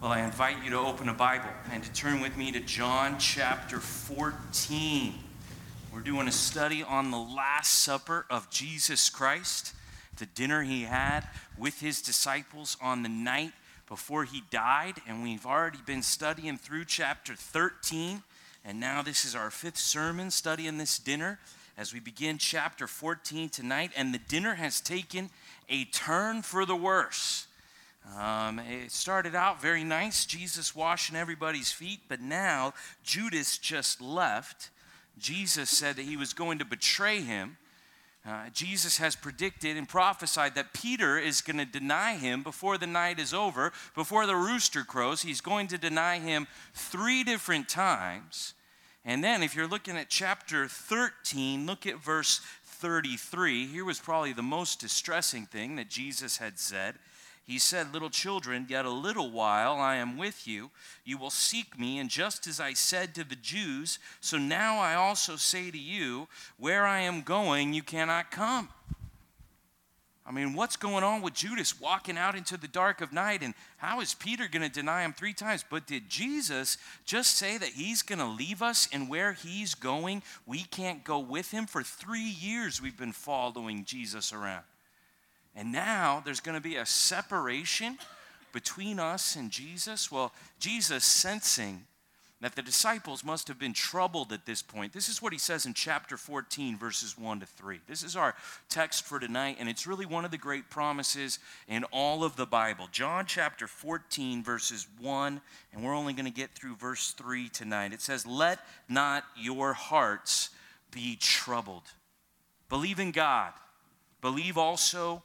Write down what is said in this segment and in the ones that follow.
Well, I invite you to open a Bible and to turn with me to John chapter 14. We're doing a study on the Last Supper of Jesus Christ, the dinner he had with his disciples on the night before he died. And we've already been studying through chapter 13. And now this is our fifth sermon studying this dinner as we begin chapter 14 tonight. And the dinner has taken a turn for the worse. Um, it started out very nice, Jesus washing everybody's feet, but now Judas just left. Jesus said that he was going to betray him. Uh, Jesus has predicted and prophesied that Peter is going to deny him before the night is over, before the rooster crows. He's going to deny him three different times. And then, if you're looking at chapter 13, look at verse 33. Here was probably the most distressing thing that Jesus had said. He said, Little children, yet a little while I am with you. You will seek me, and just as I said to the Jews, so now I also say to you, Where I am going, you cannot come. I mean, what's going on with Judas walking out into the dark of night? And how is Peter going to deny him three times? But did Jesus just say that he's going to leave us and where he's going, we can't go with him? For three years, we've been following Jesus around. And now there's going to be a separation between us and Jesus. Well, Jesus sensing that the disciples must have been troubled at this point. This is what he says in chapter 14, verses 1 to 3. This is our text for tonight, and it's really one of the great promises in all of the Bible. John chapter 14, verses 1, and we're only going to get through verse 3 tonight. It says, Let not your hearts be troubled. Believe in God, believe also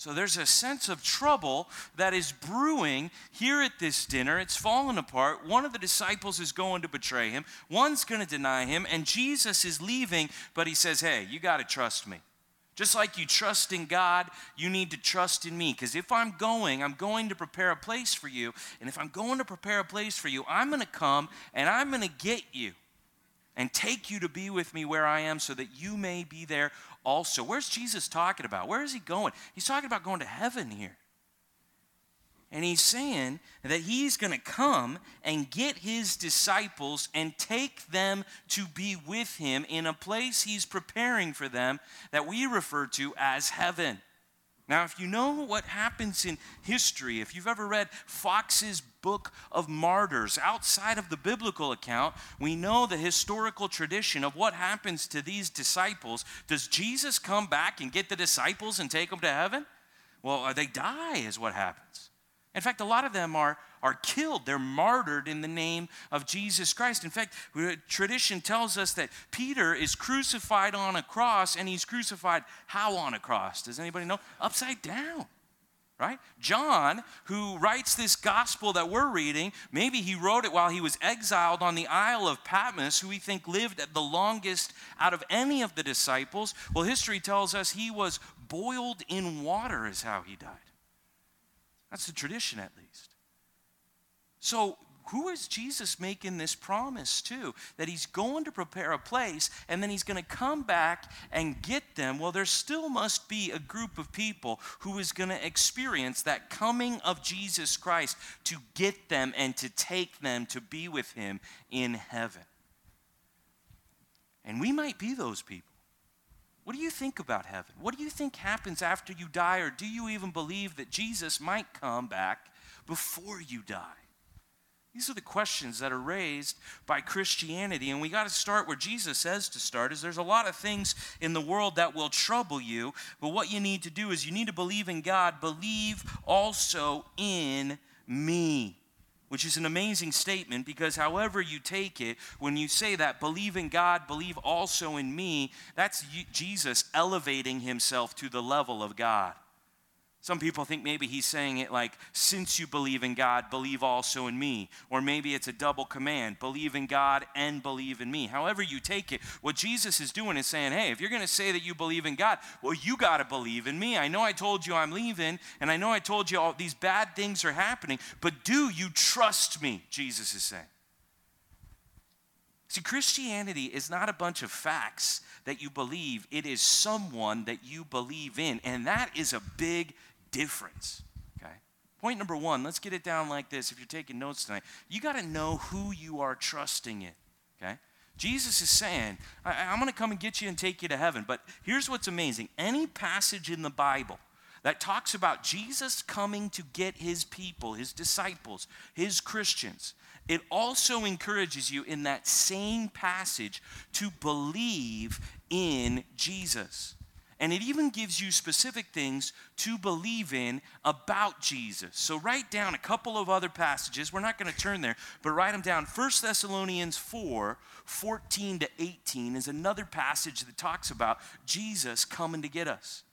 So there's a sense of trouble that is brewing here at this dinner. It's fallen apart. One of the disciples is going to betray him, one's going to deny him, and Jesus is leaving, but he says, Hey, you got to trust me. Just like you trust in God, you need to trust in me. Because if I'm going, I'm going to prepare a place for you. And if I'm going to prepare a place for you, I'm going to come and I'm going to get you and take you to be with me where I am so that you may be there also. Where's Jesus talking about? Where is he going? He's talking about going to heaven here. And he's saying that he's going to come and get his disciples and take them to be with him in a place he's preparing for them that we refer to as heaven. Now, if you know what happens in history, if you've ever read Foxe's Book of Martyrs, outside of the biblical account, we know the historical tradition of what happens to these disciples. Does Jesus come back and get the disciples and take them to heaven? Well, uh, they die, is what happens. In fact, a lot of them are, are killed. They're martyred in the name of Jesus Christ. In fact, tradition tells us that Peter is crucified on a cross, and he's crucified how on a cross? Does anybody know? Upside down. Right? John, who writes this gospel that we're reading, maybe he wrote it while he was exiled on the Isle of Patmos, who we think lived the longest out of any of the disciples. Well, history tells us he was boiled in water, is how he died. That's the tradition, at least. So, who is Jesus making this promise to? That he's going to prepare a place and then he's going to come back and get them. Well, there still must be a group of people who is going to experience that coming of Jesus Christ to get them and to take them to be with him in heaven. And we might be those people. What do you think about heaven? What do you think happens after you die? Or do you even believe that Jesus might come back before you die? These are the questions that are raised by Christianity. And we got to start where Jesus says to start is there's a lot of things in the world that will trouble you, but what you need to do is you need to believe in God, believe also in me which is an amazing statement because however you take it, when you say that, believe in God, believe also in me, that's Jesus elevating himself to the level of God. Some people think maybe he's saying it like, since you believe in God, believe also in me. Or maybe it's a double command believe in God and believe in me. However, you take it, what Jesus is doing is saying, hey, if you're going to say that you believe in God, well, you got to believe in me. I know I told you I'm leaving, and I know I told you all these bad things are happening, but do you trust me? Jesus is saying. See, Christianity is not a bunch of facts that you believe, it is someone that you believe in. And that is a big difference. Okay? Point number one, let's get it down like this. If you're taking notes tonight, you got to know who you are trusting in. Okay? Jesus is saying, I, am going to come and get you and take you to heaven. But here's what's amazing any passage in the Bible that talks about Jesus coming to get his people, his disciples, his Christians, it also encourages you in that same passage to believe in Jesus. And it even gives you specific things to believe in about Jesus. So write down a couple of other passages. We're not going to turn there, but write them down. 1 Thessalonians 4 14 to 18 is another passage that talks about Jesus coming to get us.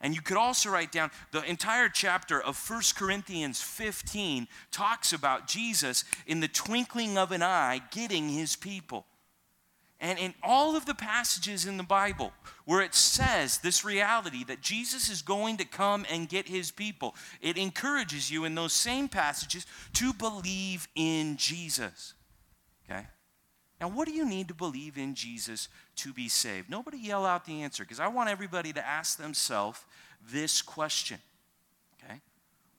And you could also write down the entire chapter of 1 Corinthians 15 talks about Jesus in the twinkling of an eye getting his people. And in all of the passages in the Bible where it says this reality that Jesus is going to come and get his people, it encourages you in those same passages to believe in Jesus. Okay? Now, what do you need to believe in Jesus to be saved? Nobody yell out the answer because I want everybody to ask themselves this question. Okay?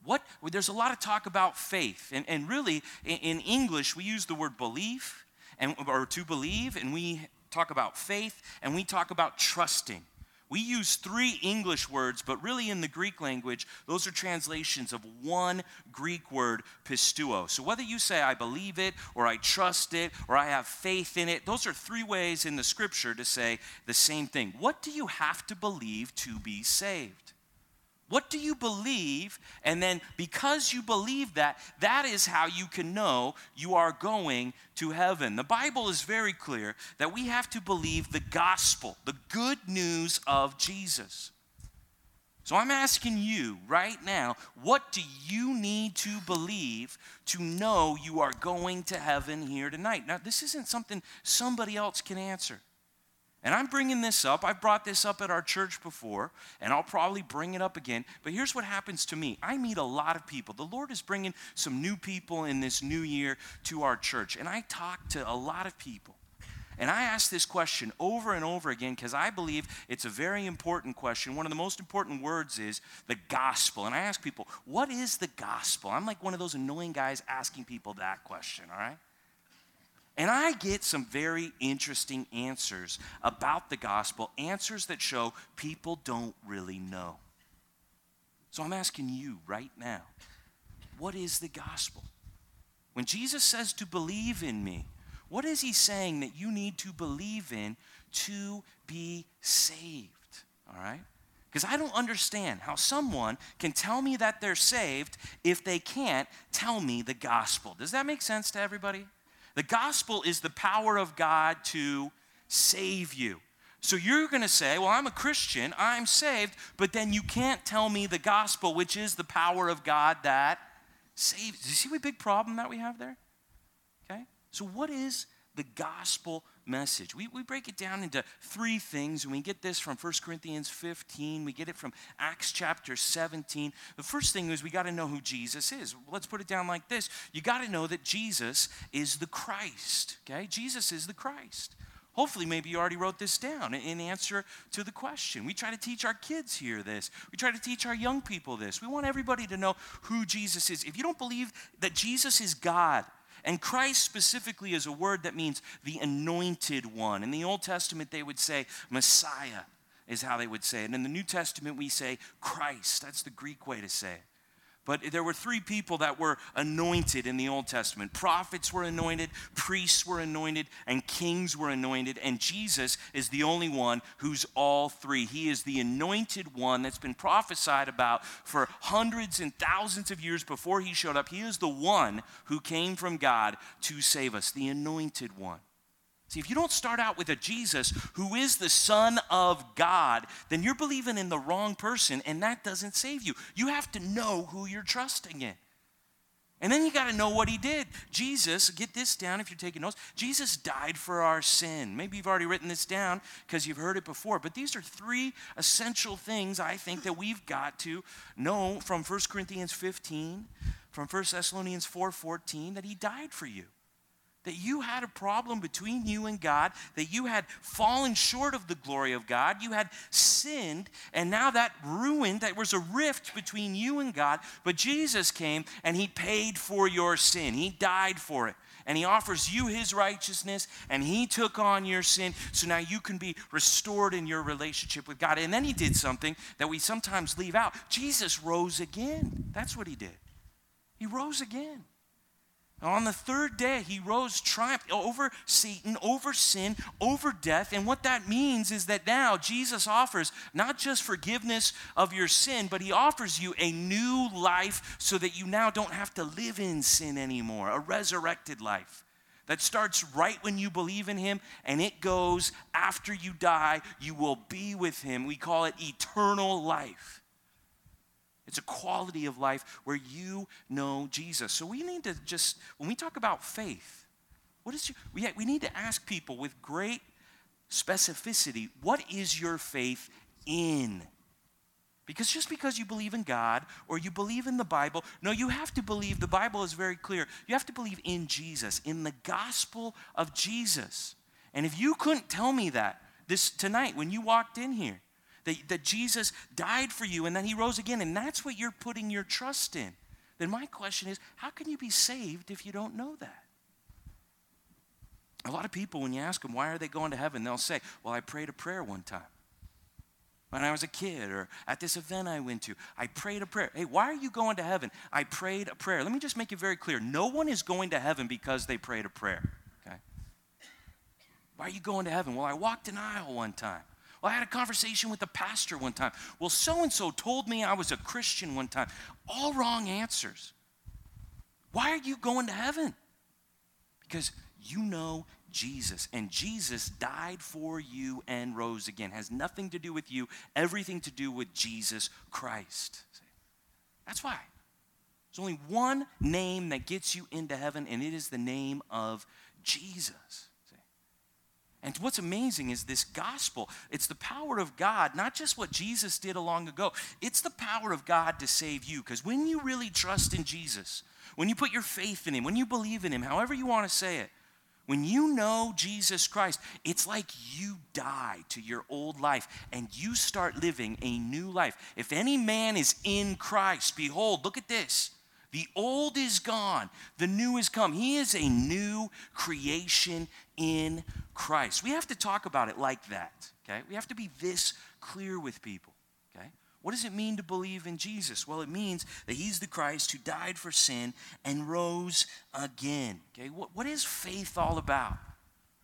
What, there's a lot of talk about faith, and, and really in, in English we use the word belief and, or to believe, and we talk about faith, and we talk about trusting. We use three English words, but really in the Greek language, those are translations of one Greek word, pisteuo. So whether you say, I believe it, or I trust it, or I have faith in it, those are three ways in the scripture to say the same thing. What do you have to believe to be saved? What do you believe? And then, because you believe that, that is how you can know you are going to heaven. The Bible is very clear that we have to believe the gospel, the good news of Jesus. So I'm asking you right now, what do you need to believe to know you are going to heaven here tonight? Now, this isn't something somebody else can answer. And I'm bringing this up. I've brought this up at our church before, and I'll probably bring it up again. But here's what happens to me I meet a lot of people. The Lord is bringing some new people in this new year to our church, and I talk to a lot of people. And I ask this question over and over again because I believe it's a very important question. One of the most important words is the gospel. And I ask people, what is the gospel? I'm like one of those annoying guys asking people that question, all right? And I get some very interesting answers about the gospel, answers that show people don't really know. So I'm asking you right now what is the gospel? When Jesus says to believe in me, what is he saying that you need to believe in to be saved? All right? Because I don't understand how someone can tell me that they're saved if they can't tell me the gospel. Does that make sense to everybody? The gospel is the power of God to save you. So you're going to say, Well, I'm a Christian, I'm saved, but then you can't tell me the gospel, which is the power of God that saves. Do you see what big problem that we have there? Okay? So, what is the gospel message. We, we break it down into three things, and we get this from 1 Corinthians 15. We get it from Acts chapter 17. The first thing is we got to know who Jesus is. Let's put it down like this you got to know that Jesus is the Christ, okay? Jesus is the Christ. Hopefully, maybe you already wrote this down in answer to the question. We try to teach our kids here this. We try to teach our young people this. We want everybody to know who Jesus is. If you don't believe that Jesus is God, and Christ specifically is a word that means the anointed one. In the Old Testament, they would say Messiah, is how they would say it. And in the New Testament, we say Christ. That's the Greek way to say it. But there were three people that were anointed in the Old Testament prophets were anointed, priests were anointed, and kings were anointed. And Jesus is the only one who's all three. He is the anointed one that's been prophesied about for hundreds and thousands of years before he showed up. He is the one who came from God to save us, the anointed one. See, if you don't start out with a Jesus who is the Son of God, then you're believing in the wrong person, and that doesn't save you. You have to know who you're trusting in. And then you got to know what he did. Jesus, get this down if you're taking notes. Jesus died for our sin. Maybe you've already written this down because you've heard it before, but these are three essential things I think that we've got to know from 1 Corinthians 15, from 1 Thessalonians 4:14 that he died for you that you had a problem between you and God, that you had fallen short of the glory of God, you had sinned, and now that ruined, that was a rift between you and God. But Jesus came and He paid for your sin, He died for it. And he offers you his righteousness, and he took on your sin, so now you can be restored in your relationship with God. And then he did something that we sometimes leave out Jesus rose again. That's what he did. He rose again. On the third day, he rose triumph over Satan, over sin, over death. And what that means is that now Jesus offers not just forgiveness of your sin, but he offers you a new life so that you now don't have to live in sin anymore, a resurrected life that starts right when you believe in him and it goes after you die. You will be with him. We call it eternal life. It's a quality of life where you know Jesus. So we need to just, when we talk about faith, what is your, we, we need to ask people with great specificity, what is your faith in? Because just because you believe in God or you believe in the Bible, no, you have to believe, the Bible is very clear. You have to believe in Jesus, in the gospel of Jesus. And if you couldn't tell me that this tonight when you walked in here, that, that Jesus died for you and then he rose again, and that's what you're putting your trust in, then my question is how can you be saved if you don't know that? A lot of people, when you ask them, why are they going to heaven, they'll say, well, I prayed a prayer one time. When I was a kid or at this event I went to, I prayed a prayer. Hey, why are you going to heaven? I prayed a prayer. Let me just make it very clear. No one is going to heaven because they prayed a prayer. Okay? Why are you going to heaven? Well, I walked an aisle one time. I had a conversation with a pastor one time. Well, so and so told me I was a Christian one time. All wrong answers. Why are you going to heaven? Because you know Jesus, and Jesus died for you and rose again. Has nothing to do with you, everything to do with Jesus Christ. That's why. There's only one name that gets you into heaven, and it is the name of Jesus. And what's amazing is this gospel. It's the power of God, not just what Jesus did a long ago. It's the power of God to save you. Because when you really trust in Jesus, when you put your faith in Him, when you believe in Him, however you want to say it, when you know Jesus Christ, it's like you die to your old life and you start living a new life. If any man is in Christ, behold, look at this. The old is gone, the new is come. He is a new creation in Christ. We have to talk about it like that, okay? We have to be this clear with people, okay? What does it mean to believe in Jesus? Well, it means that He's the Christ who died for sin and rose again, okay? What, what is faith all about?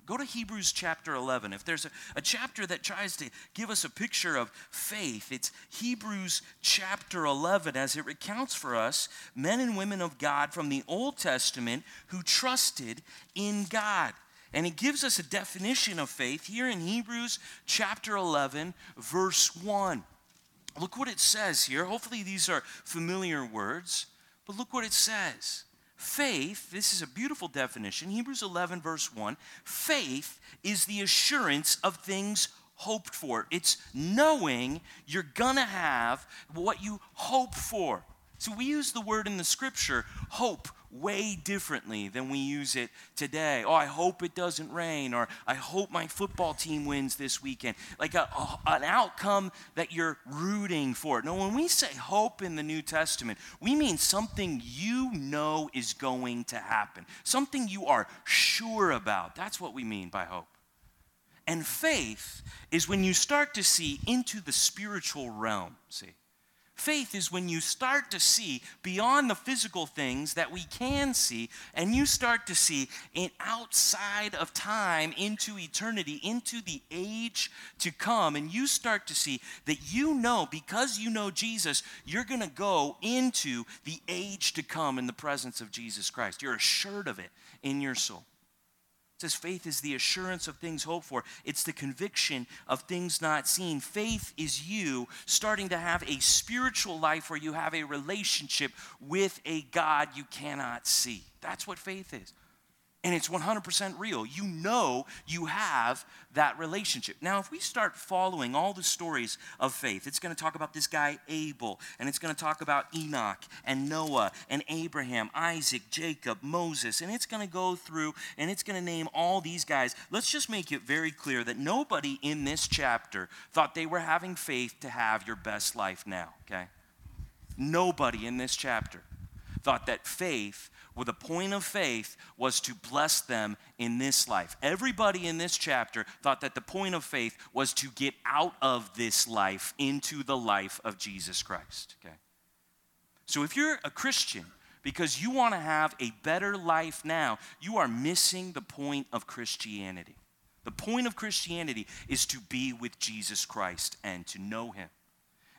Go to Hebrews chapter 11. If there's a, a, chapter that tries to give us a picture of faith, it's Hebrews chapter 11 as it recounts for us men and women of God from the Old Testament who trusted in God. And he gives us a definition of faith here in Hebrews chapter 11, verse 1. Look what it says here. Hopefully, these are familiar words, but look what it says. Faith, this is a beautiful definition, Hebrews 11, verse 1. Faith is the assurance of things hoped for. It's knowing you're going to have what you hope for. So we use the word in the scripture, hope, way differently than we use it today. Oh, I hope it doesn't rain, or I hope my football team wins this weekend. Like a, a, an outcome that you're rooting for. No, when we say hope in the New Testament, we mean something you know is going to happen, something you are sure about. That's what we mean by hope. And faith is when you start to see into the spiritual realm, see. Faith is when you start to see beyond the physical things that we can see, and you start to see it outside of time into eternity, into the age to come. And you start to see that you know, because you know Jesus, you're going to go into the age to come in the presence of Jesus Christ. You're assured of it in your soul. It says faith is the assurance of things hoped for. It's the conviction of things not seen. Faith is you starting to have a spiritual life where you have a relationship with a God you cannot see. That's what faith is and it's 100% real. You know you have that relationship. Now, if we start following all the stories of faith, it's going to talk about this guy Abel, and it's going to talk about Enoch and Noah and Abraham, Isaac, Jacob, Moses, and it's going to go through and it's going to name all these guys. Let's just make it very clear that nobody in this chapter thought they were having faith to have your best life now, okay? Nobody in this chapter thought that faith well, the point of faith was to bless them in this life. Everybody in this chapter thought that the point of faith was to get out of this life into the life of Jesus Christ. Okay? So if you're a Christian, because you want to have a better life now, you are missing the point of Christianity. The point of Christianity is to be with Jesus Christ and to know Him.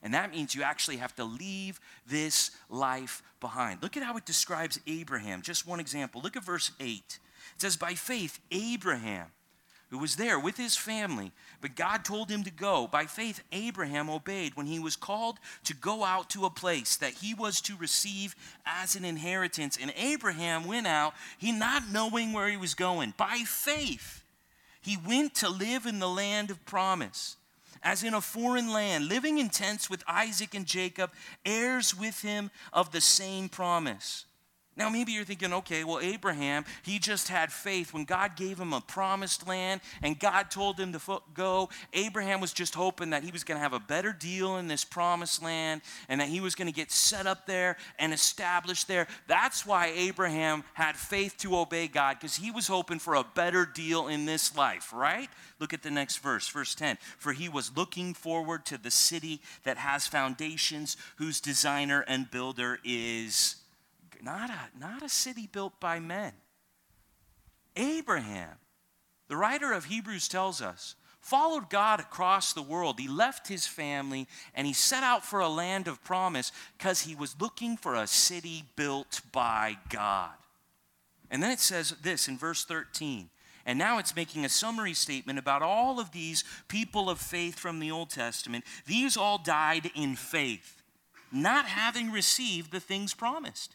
And that means you actually have to leave this life behind. Look at how it describes Abraham. Just one example. Look at verse 8. It says, By faith, Abraham, who was there with his family, but God told him to go. By faith, Abraham obeyed when he was called to go out to a place that he was to receive as an inheritance. And Abraham went out, he not knowing where he was going. By faith, he went to live in the land of promise as in a foreign land, living in tents with Isaac and Jacob, heirs with him of the same promise. Now, maybe you're thinking, okay, well, Abraham, he just had faith. When God gave him a promised land and God told him to go, Abraham was just hoping that he was going to have a better deal in this promised land and that he was going to get set up there and established there. That's why Abraham had faith to obey God, because he was hoping for a better deal in this life, right? Look at the next verse, verse 10. For he was looking forward to the city that has foundations, whose designer and builder is not a, not a city built by men. Abraham, the writer of Hebrews tells us, followed God across the world. He left his family and he set out for a land of promise because he was looking for a city built by God. And then it says this in verse 13. And now it's making a summary statement about all of these people of faith from the Old Testament. These all died in faith, not having received the things promised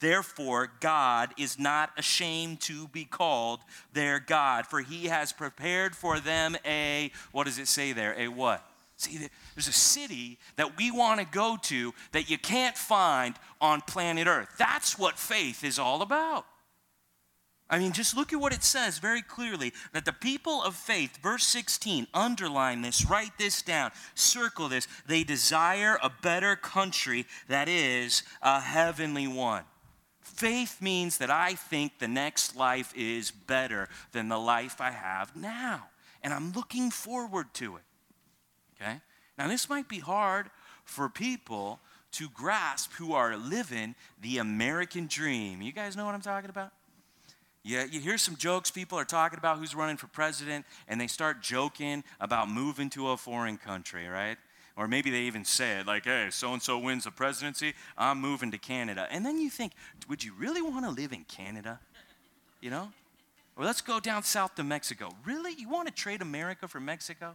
Therefore, God is not ashamed to be called their God, for he has prepared for them a, what does it say there? A what? See, there's a city that we want to go to that you can't find on planet Earth. That's what faith is all about. I mean, just look at what it says very clearly that the people of faith, verse 16, underline this, write this down, circle this. They desire a better country that is a heavenly one. Faith means that I think the next life is better than the life I have now. And I'm looking forward to it. Okay? Now, this might be hard for people to grasp who are living the American dream. You guys know what I'm talking about? Yeah, you hear some jokes people are talking about who's running for president, and they start joking about moving to a foreign country, right? Or maybe they even said, like, hey, so and so wins the presidency, I'm moving to Canada. And then you think, would you really want to live in Canada? You know? Or let's go down south to Mexico. Really? You want to trade America for Mexico?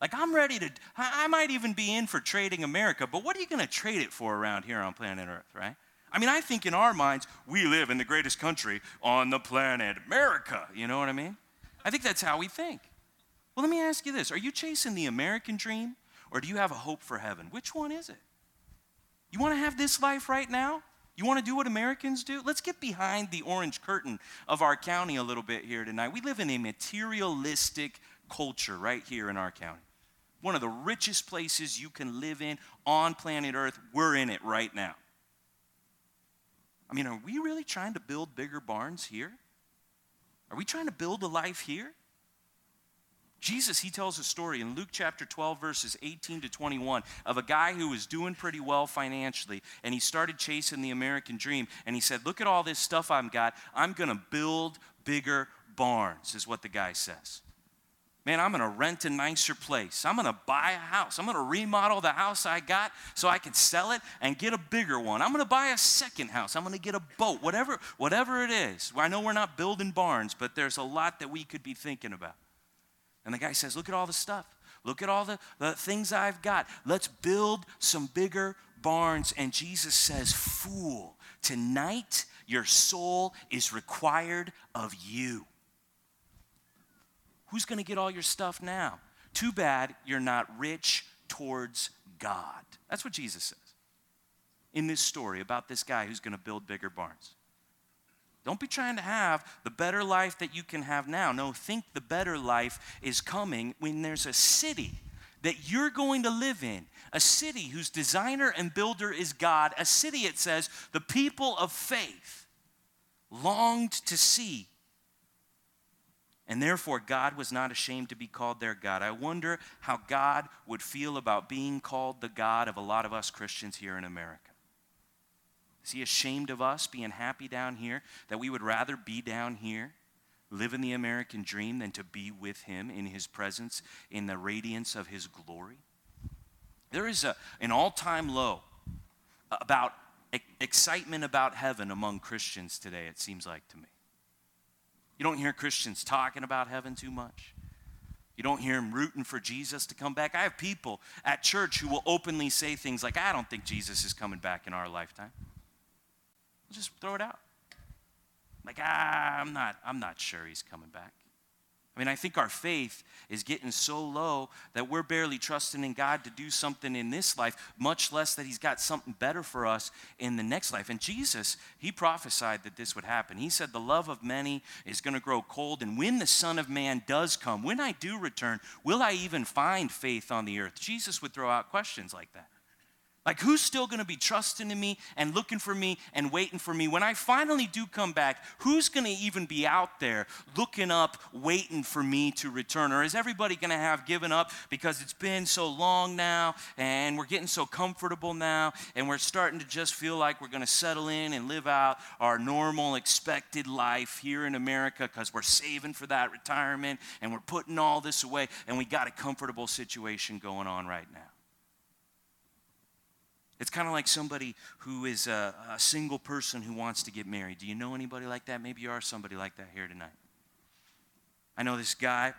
Like, I'm ready to, I might even be in for trading America, but what are you going to trade it for around here on planet Earth, right? I mean, I think in our minds, we live in the greatest country on the planet, America. You know what I mean? I think that's how we think. Well, let me ask you this Are you chasing the American dream or do you have a hope for heaven? Which one is it? You want to have this life right now? You want to do what Americans do? Let's get behind the orange curtain of our county a little bit here tonight. We live in a materialistic culture right here in our county. One of the richest places you can live in on planet Earth. We're in it right now. I mean, are we really trying to build bigger barns here? Are we trying to build a life here? Jesus, he tells a story in Luke chapter 12, verses 18 to 21, of a guy who was doing pretty well financially, and he started chasing the American dream. And he said, Look at all this stuff I've got. I'm going to build bigger barns, is what the guy says. Man, I'm going to rent a nicer place. I'm going to buy a house. I'm going to remodel the house I got so I can sell it and get a bigger one. I'm going to buy a second house. I'm going to get a boat. Whatever, whatever it is. I know we're not building barns, but there's a lot that we could be thinking about. And the guy says, Look at all the stuff. Look at all the, the things I've got. Let's build some bigger barns. And Jesus says, Fool, tonight your soul is required of you. Who's going to get all your stuff now? Too bad you're not rich towards God. That's what Jesus says in this story about this guy who's going to build bigger barns. Don't be trying to have the better life that you can have now. No, think the better life is coming when there's a city that you're going to live in, a city whose designer and builder is God, a city, it says, the people of faith longed to see. And therefore, God was not ashamed to be called their God. I wonder how God would feel about being called the God of a lot of us Christians here in America. Is he ashamed of us being happy down here? That we would rather be down here, living the American dream, than to be with him in his presence, in the radiance of his glory? There is a, an all time low about excitement about heaven among Christians today, it seems like to me. You don't hear Christians talking about heaven too much. You don't hear them rooting for Jesus to come back. I have people at church who will openly say things like, I don't think Jesus is coming back in our lifetime. Just throw it out. Like, ah, I'm not, I'm not sure he's coming back. I mean, I think our faith is getting so low that we're barely trusting in God to do something in this life, much less that He's got something better for us in the next life. And Jesus, He prophesied that this would happen. He said, The love of many is going to grow cold. And when the Son of Man does come, when I do return, will I even find faith on the earth? Jesus would throw out questions like that. Like, who's still to be trusting in me and looking for me and waiting for me? When I finally do come back, who's to even be out there looking up, waiting for me to return? Or is everybody to have given up because it's been so long now and we're getting so comfortable now and we're starting to just feel like we're to settle in and live out our normal, expected life here in America because we're saving for that retirement and we're putting all this away and we got a comfortable situation going on right now? It's kind of like somebody who is a, a, single person who wants to get married. Do you know anybody like that? Maybe you are somebody like that here tonight. I know this guy,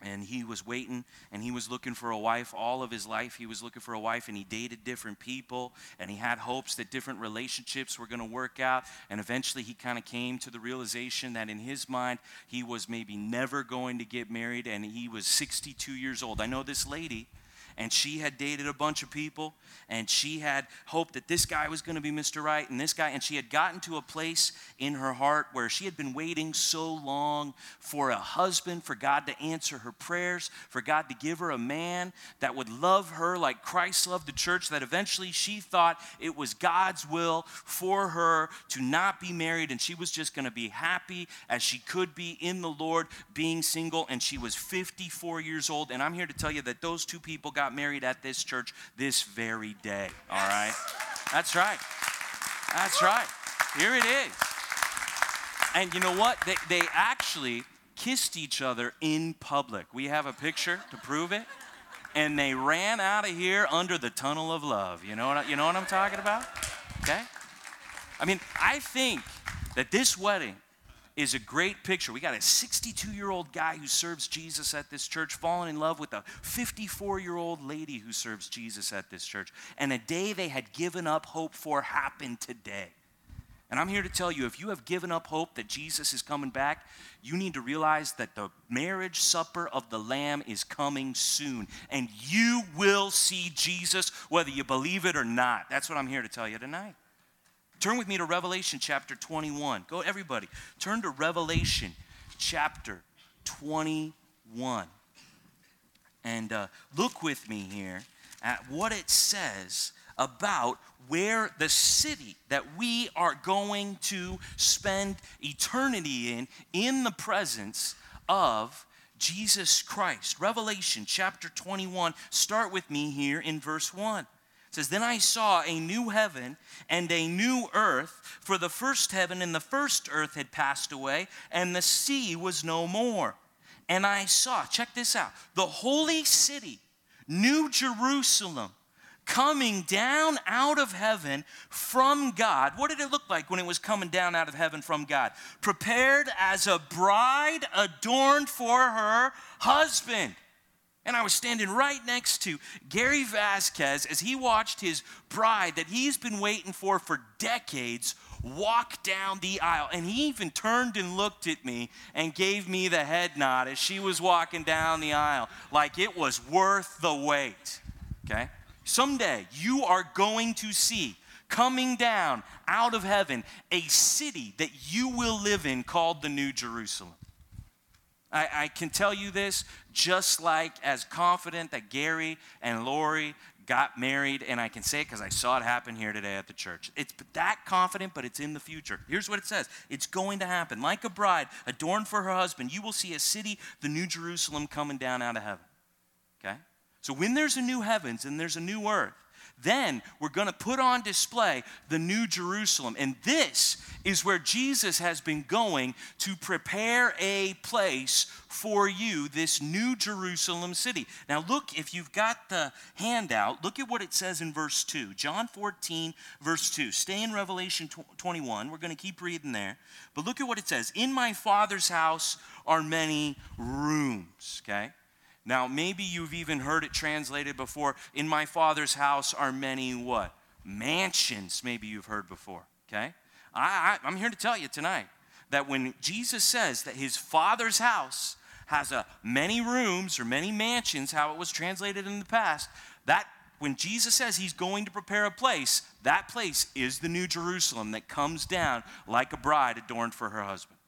and he was waiting, and he was looking for a wife all of his life. He was looking for a wife, and he dated different people, and he had hopes that different relationships were going to work out. And eventually, he kind of came to the realization that in his mind, he was maybe never going to get married, and he was 62 years old. I know this lady and she had dated a bunch of people and she had hoped that this guy was going to be Mr. Right and this guy and she had gotten to a place in her heart where she had been waiting so long for a husband for God to answer her prayers for God to give her a man that would love her like Christ loved the church that eventually she thought it was God's will for her to not be married and she was just going to be happy as she could be in the Lord being single and she was 54 years old and I'm here to tell you that those two people got got married at this church this very day, all right? That's right. That's right. Here it is. And you know what? They, they actually kissed each other in public. We have a picture to prove it. And they ran out of here under the tunnel of love. You know what, you know what I'm talking about? Okay? I mean, I think that this wedding is a great picture. We got a 62 year old guy who serves Jesus at this church, falling in love with a 54 year old lady who serves Jesus at this church. And a day they had given up hope for happened today. And I'm here to tell you if you have given up hope that Jesus is coming back, you need to realize that the marriage supper of the Lamb is coming soon. And you will see Jesus whether you believe it or not. That's what I'm here to tell you tonight. Turn with me to Revelation chapter 21. Go, everybody. Turn to Revelation chapter 21. And uh, look with me here at what it says about where the city that we are going to spend eternity in, in the presence of Jesus Christ. Revelation chapter 21, start with me here in verse 1. It says, Then I saw a new heaven and a new earth, for the first heaven and the first earth had passed away, and the sea was no more. And I saw, check this out, the holy city, New Jerusalem, coming down out of heaven from God. What did it look like when it was coming down out of heaven from God? Prepared as a bride adorned for her husband. And I was standing right next to Gary Vasquez as he watched his bride that he's been waiting for for decades walk down the aisle. And he even turned and looked at me and gave me the head nod as she was walking down the aisle, like it was worth the wait. Okay? Someday you are going to see coming down out of heaven a city that you will live in called the New Jerusalem. I, I, can tell you this just like as confident that Gary and Lori got married, and I can say it because I saw it happen here today at the church. It's that confident, but it's in the future. Here's what it says It's going to happen. Like a bride adorned for her husband, you will see a city, the New Jerusalem, coming down out of heaven. Okay? So when there's a new heavens and there's a new earth, then we're going to put on display the New Jerusalem. And this is where Jesus has been going to prepare a place for you, this New Jerusalem city. Now, look, if you've got the handout, look at what it says in verse 2. John 14, verse 2. Stay in Revelation 21. We're going to keep reading there. But look at what it says In my Father's house are many rooms, okay? Now, maybe you've even heard it translated before. In my father's house are many what? Mansions, maybe you've heard before, okay? I, I, I'm here to tell you tonight that when Jesus says that his father's house has a many rooms or many mansions, how it was translated in the past, that when Jesus says he's going to prepare a place, that place is the New Jerusalem that comes down like a bride adorned for her husband?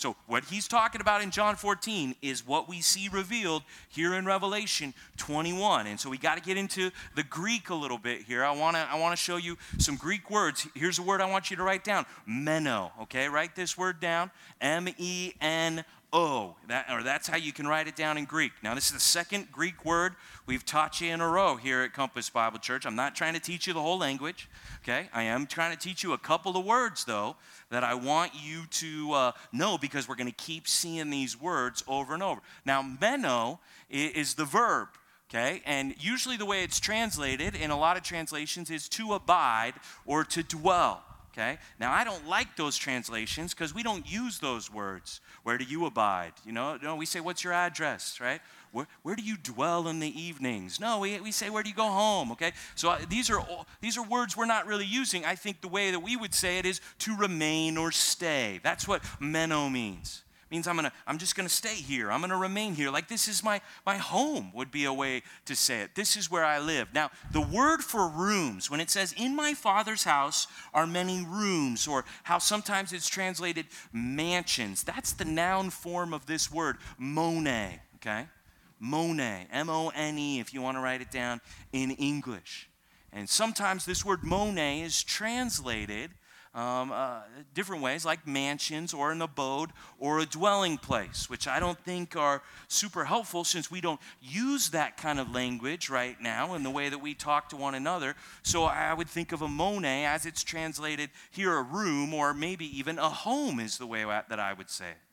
So, what he's talking about in John 14 is what we see revealed here in Revelation 21. And so, we got to get into the Greek a little bit here. I want to I want to show you some Greek words. Here's a word I want you to write down meno. Okay, write this word down M E N O. Oh, that, or that's how you can write it down in Greek. Now, this is the second Greek word we've taught you in a row here at Compass Bible Church. I'm not trying to teach you the whole language, okay? I am trying to teach you a couple of words, though, that I want you to uh, know because we're going to keep seeing these words over and over. Now, meno is the verb, okay? And usually the way it's translated in a lot of translations is to abide or to dwell. Okay? Now, I don't like those translations because we don't use those words. Where do you abide? You know, no, we say, What's your address, right? Where, where do you dwell in the evenings? No, we, we say, where do you go home? Okay? So uh, these, are, these are words we're not really using. I think the way that we would say it is to remain or stay. That's what meno means means I'm gonna I'm just gonna stay here. I'm gonna remain here. Like this is my my home would be a way to say it. This is where I live. Now, the word for rooms, when it says in my father's house are many rooms, or how sometimes it's translated mansions, that's the noun form of this word, mone, okay? Mone, M O N E, if you want to write it down in English. And sometimes this word mone is translated um, uh, different ways, like mansions or an abode or a dwelling place, which I don't think are super helpful since we don't use that kind of language right now in the way that we talk to one another. So I would think of a mone as it's translated here, a room, or maybe even a home is the way that I would say it.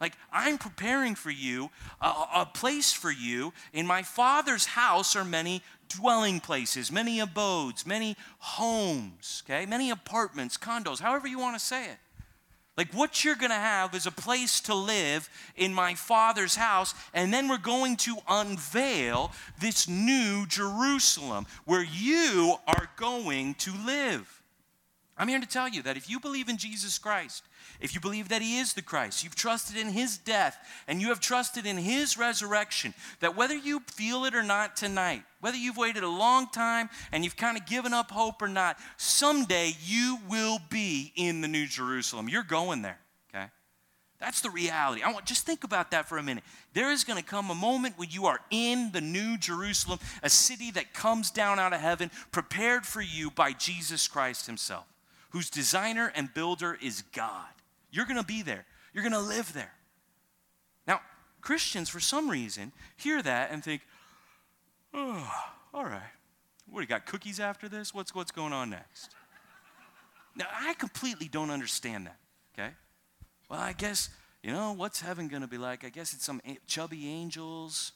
Like, I'm preparing for you a, a, place for you. In my Father's house are many dwelling places, many abodes, many homes, okay? Many apartments, condos, however you want to say it. Like, what you're going to have is a place to live in my Father's house, and then we're going to unveil this new Jerusalem where you are going to live. I'm here to tell you that if you believe in Jesus Christ, if you believe that He is the Christ, you've trusted in His death, and you have trusted in His resurrection, that whether you feel it or not tonight, whether you've waited a long time and you've kind of given up hope or not, someday you will be in the New Jerusalem. You're going there, okay? That's the reality. I want just think about that for a minute. There is going to come a moment when you are in the New Jerusalem, a city that comes down out of heaven, prepared for you by Jesus Christ Himself, whose designer and builder is God. You're going to be there. You're going to live there. Now, Christians, for some reason, hear that and think, oh, all right. What, do you got cookies after this? What's, what's going on next? Now, I completely don't understand that, okay? Well, I guess, you know, what's heaven going to be like? I guess it's some chubby angels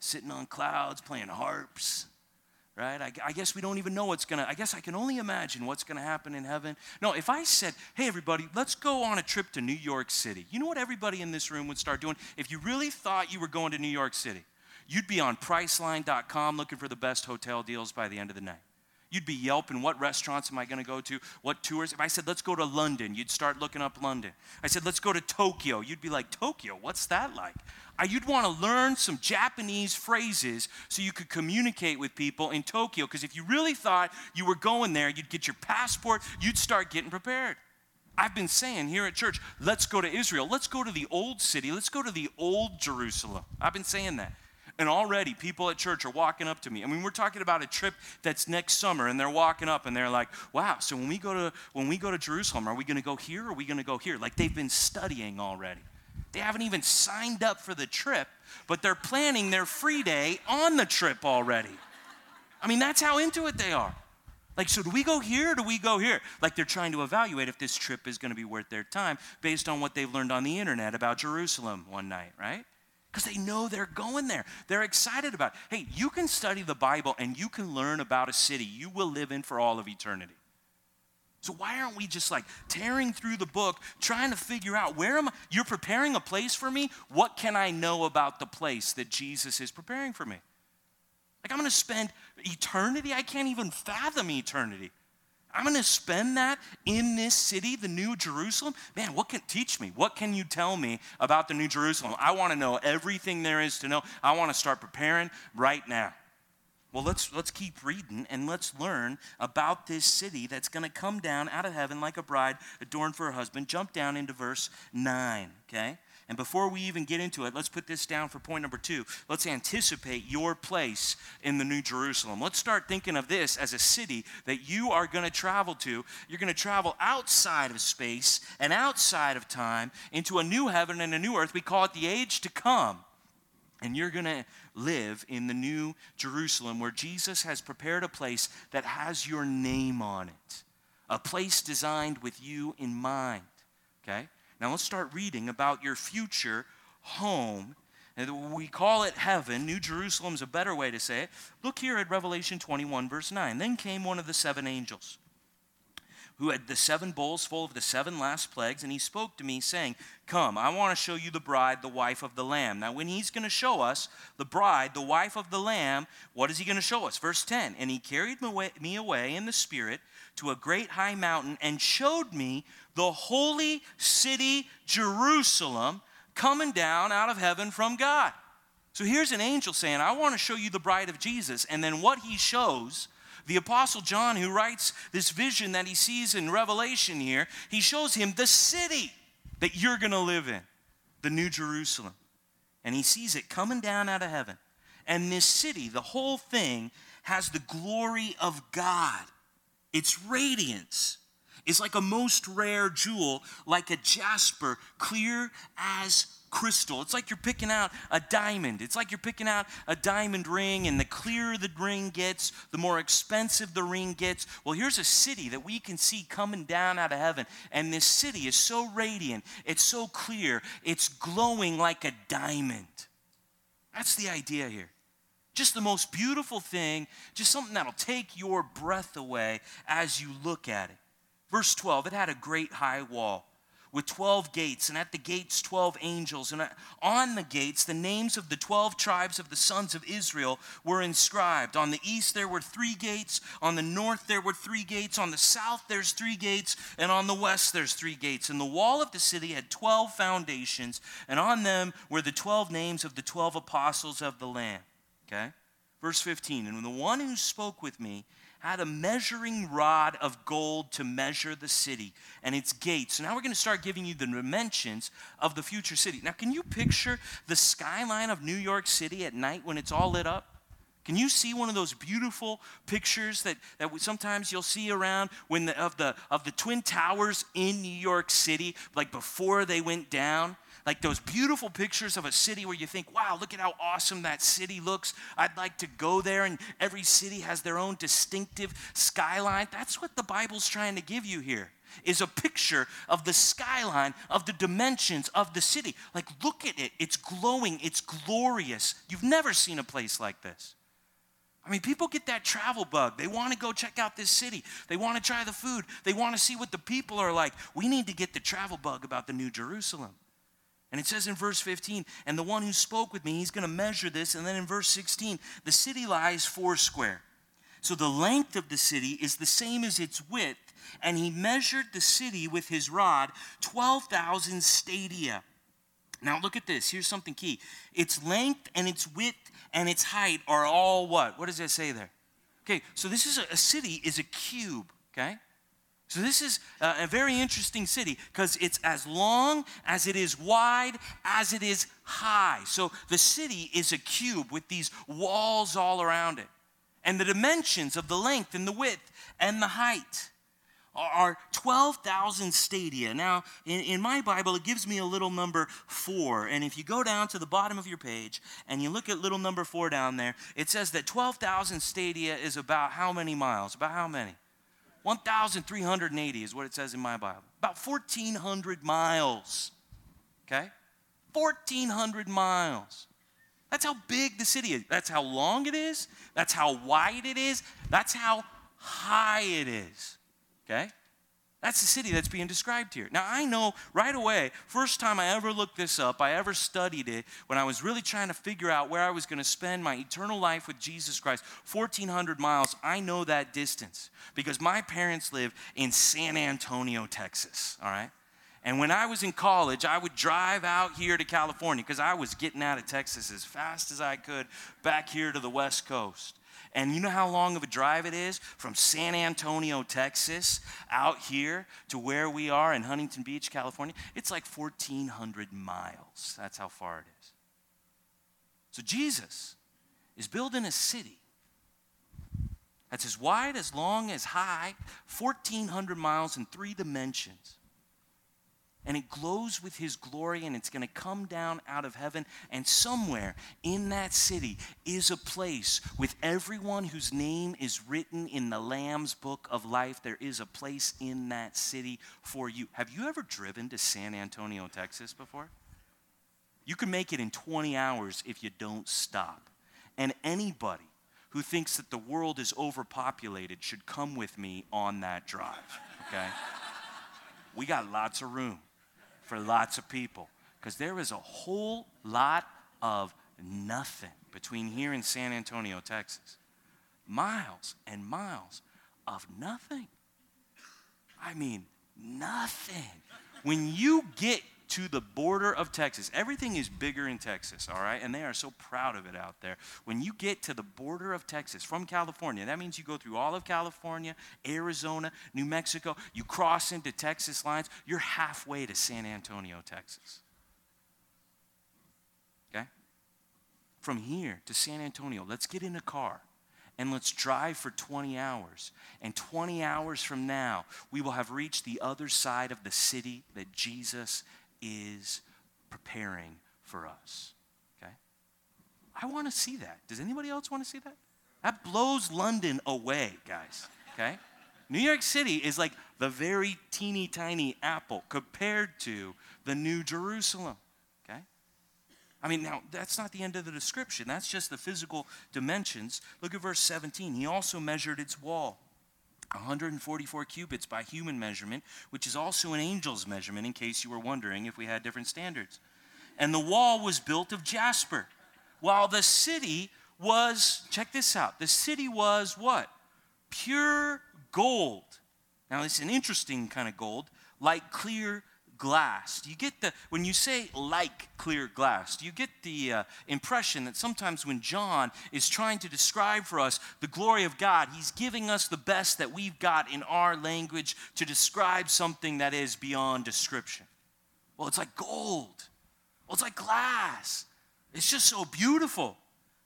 sitting on clouds playing harps right? I, I, guess we don't even know what's gonna, I guess I can only imagine what's gonna happen in heaven. No, if I said, hey, everybody, let's go on a trip to New York City, you know what everybody in this room would start doing? If you really thought you were going to New York City, you'd be on Priceline.com looking for the best hotel deals by the end of the night. You'd be yelping, what restaurants am I going to go to? What tours? If I said, let's go to London, you'd start looking up London. I said, let's go to Tokyo. You'd be like, Tokyo, what's that like? you'd want to learn some Japanese phrases so you could communicate with people in Tokyo. Because if you really thought you were going there, you'd get your passport, you'd start getting prepared. I've been saying here at church, let's go to Israel. Let's go to the old city. Let's go to the old Jerusalem. I've been saying that. And already people at church are walking up to me. I mean, we're talking about a trip that's next summer, and they're walking up and they're like, wow, so when we go to when we go to Jerusalem, are we gonna go here or are we gonna go here? Like they've been studying already. They haven't even signed up for the trip, but they're planning their free day on the trip already. I mean, that's how into it they are. Like, so do we go here do we go here? Like, they're trying to evaluate if this trip is going to be worth their time based on what they've learned on the internet about Jerusalem one night, right? Because they know they're going there. They're excited about it. Hey, you can study the Bible and you can learn about a city you will live in for all of eternity. So why aren't we just like tearing through the book, trying to figure out where am I? You're preparing a place for me. What can I know about the place that Jesus is preparing for me? Like I'm going to spend eternity. I can't even fathom eternity. I'm going to spend that in this city, the New Jerusalem. Man, what can teach me? What can you tell me about the New Jerusalem? I want to know everything there is to know. I want to start preparing right now. Well, let's, let's keep reading and let's learn about this city that's going to come down out of heaven like a bride adorned for her husband. Jump down into verse 9, okay? And before we even get into it, let's put this down for point number two. Let's anticipate your place in the New Jerusalem. Let's start thinking of this as a city that you are going to travel to. You're going to travel outside of space and outside of time into a new heaven and a new earth. We call it the age to come. And you're going to live in the new Jerusalem where Jesus has prepared a place that has your name on it, a place designed with you in mind. Okay? Now let's start reading about your future home. And we call it heaven. New Jerusalem is a better way to say it. Look here at Revelation 21, verse 9. Then came one of the seven angels who had the seven bowls full of the seven last plagues, and he spoke to me, saying, Come, I want to show you the bride, the wife of the Lamb. Now, when he's going to show us the bride, the wife of the Lamb, what is he going to show us? Verse 10 And he carried me away in the Spirit to a great high mountain and showed me the holy city, Jerusalem, coming down out of heaven from God. So here's an angel saying, I want to show you the bride of Jesus. And then what he shows the Apostle John, who writes this vision that he sees in Revelation here, he shows him the city that you're going to live in, the New Jerusalem. And he sees it coming down out of heaven. And this city, the whole thing, has the glory of God. Its radiance is like a most rare jewel, like a jasper, clear as crystal. It's like you're picking out a diamond. It's like you're picking out a diamond ring, and the clearer the ring gets, the more expensive the ring gets. Well, here's a city that we can see coming down out of heaven, and this city is so radiant, it's so clear, it's glowing like a diamond. That's the idea here. Just the most beautiful thing, just something that'll take your breath away as you look at it. Verse 12, it had a great high wall with 12 gates, and at the gates, 12 angels. And uh, on the gates, the names of the 12 tribes of the sons of Israel were inscribed. On the east, there were three gates. On the north, there were three gates. On the south, there's three gates. And on the west, there's three gates. And the wall of the city had 12 foundations, and on them were the 12 names of the 12 apostles of the Lamb. Okay? Verse 15 And the one who spoke with me, had a measuring rod of gold to measure the city and its gates. So now we're going to start giving you the dimensions of the future city. Now, can you picture the skyline of New York City at night when it's all lit up? Can you see one of those beautiful pictures that, that sometimes you'll see around when the, of, the, of the Twin Towers in New York City, like before they went down? Like those beautiful pictures of a city where you think, wow, look at how awesome that city looks. I'd like to go there, and every city has their own distinctive skyline. That's what the Bible's trying to give you here is a picture of the skyline, of the dimensions of the city. Like, look at it. It's glowing, it's glorious. You've never seen a place like this. I mean, people get that travel bug. They want to go check out this city. They want to try the food. They want to see what the people are like. We need to get the travel bug about the New Jerusalem. And it says in verse 15, and the one who spoke with me, he's going to measure this. And then in verse 16, the city lies foursquare. So the length of the city is the same as its width, and he measured the city with his rod 12,000 stadia. Now look at this. Here's something key. Its length and its width and its height are all what? What does that say there? Okay, so this is a, a city is a cube, okay? So this is a, very interesting city because it's as long as it is wide as it is high. So the city is a cube with these walls all around it. And the dimensions of the length and the width and the height are 12,000 stadia. Now, in, in my Bible, it gives me a little number four. And if you go down to the bottom of your page and you look at little number four down there, it says that 12,000 stadia is about how many miles? About how many? 1,380 is what it says in my Bible. About 1,400 miles. Okay? 1,400 miles. That's how big the city is. That's how long it is. That's how wide it is. That's how high it is. Okay? That's the city that's being described here. Now, I know right away, first time I ever looked this up, I ever studied it, when I was really trying to figure out where I was going to spend my eternal life with Jesus Christ, 1,400 miles, I know that distance because my parents live in San Antonio, Texas, all right? And when I was in college, I would drive out here to California because I was getting out of Texas as fast as I could back here to the West Coast. And you know how long of a drive it is from San Antonio, Texas, out here to where we are in Huntington Beach, California? It's like 1,400 miles. That's how far it is. So Jesus is building a city that's as wide, as long, as high, 1,400 miles in three dimensions and it glows with his glory and it's going to come down out of heaven. And somewhere in that city is a place with everyone whose name is written in the lamb's book of life. There is a place in that city for you. Have you ever driven to san antonio texas before? You can make it in 20 hours if you don't stop. And anybody who thinks that the world is overpopulated should come with me on that drive okay? We got lots of room for lots of people because there is a whole lot of nothing between here and San Antonio, Texas. Miles and miles of nothing. I mean, nothing. When you get to the border of Texas. Everything is bigger in Texas, all right? And they are so proud of it out there. When you get to the border of Texas from California, that means you go through all of California, Arizona, New Mexico, you cross into Texas lines, you're halfway to San Antonio, Texas. Okay? From here to San Antonio, let's get in a car and let's drive for 20 hours. And 20 hours from now, we will have reached the other side of the city that Jesus is preparing for us. Okay? I want to see that. Does anybody else want to see that? That blows London away, guys. Okay? New York City is like the very teeny tiny apple compared to the New Jerusalem. Okay? I mean, now that's not the end of the description. That's just the physical dimensions. Look at verse 17. He also measured its wall 144 cubits by human measurement, which is also an angel's measurement, in case you were wondering if we had different standards. And the wall was built of jasper, while the city was, check this out, the city was what? Pure gold. Now, it's an interesting kind of gold, like clear glass? You get the, when you say like clear glass, do you get the uh, impression that sometimes when John is trying to describe for us the glory of God, he's giving us the best that we've got in our language to describe something that is beyond description? Well, it's like gold. Well, it's like glass. It's just so beautiful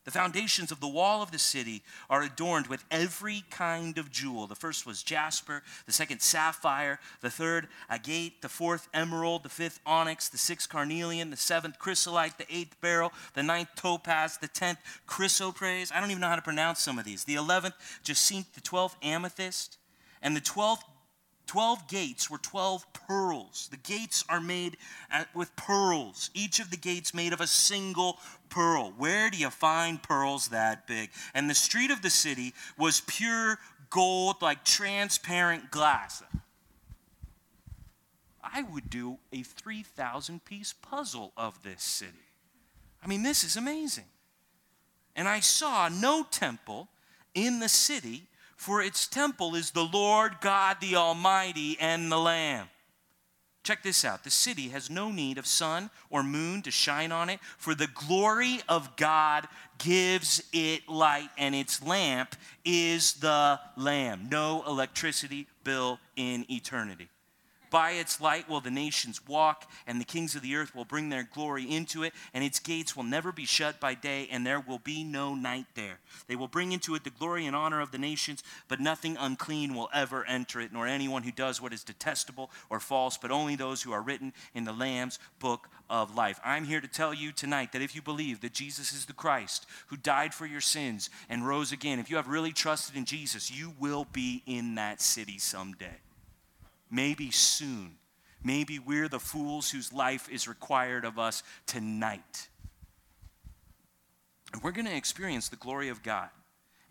The foundations of the wall of the city are adorned with every kind of jewel. The first was jasper, the second, sapphire, the third, agate, the fourth, emerald, the fifth, onyx, the sixth, carnelian, the seventh, chrysolite, the eighth, beryl, the ninth, topaz, the tenth, chrysoprase. I don't even know how to pronounce some of these. The eleventh, jacinth, the twelfth, amethyst, and the twelfth 12 gates were 12 pearls. The gates are made at, with pearls, each of the gates made of a single pearl. Where do you find pearls that big? And the street of the city was pure gold, like transparent glass. I would do a 3,000 piece puzzle of this city. I mean, this is amazing. And I saw no temple in the city for its temple is the Lord God the Almighty and the Lamb. Check this out. The city has no need of sun or moon to shine on it, for the glory of God gives it light, and its lamp is the Lamb. No electricity bill in eternity. By its light will the nations walk, and the kings of the earth will bring their glory into it, and its gates will never be shut by day, and there will be no night there. They will bring into it the glory and honor of the nations, but nothing unclean will ever enter it, nor anyone who does what is detestable or false, but only those who are written in the Lamb's book of life. I'm here to tell you tonight that if you believe that Jesus is the Christ who died for your sins and rose again, if you have really trusted in Jesus, you will be in that city someday maybe soon. Maybe we're the fools whose life is required of us tonight. And we're going to experience the glory of God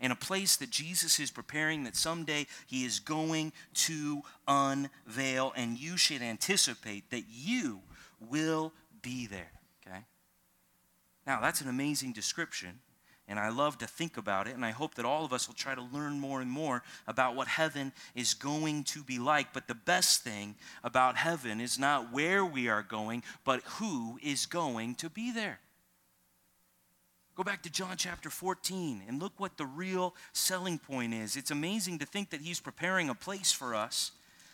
in a place that Jesus is preparing that someday he is going to unveil, and you should anticipate that you will be there. Okay? Now, that's an amazing description. And I love to think about it, and I hope that all of us will try to learn more and more about what heaven is going to be like. But the best thing about heaven is not where we are going, but who is going to be there. Go back to John chapter 14 and look what the real selling point is. It's amazing to think that he's preparing a place for us.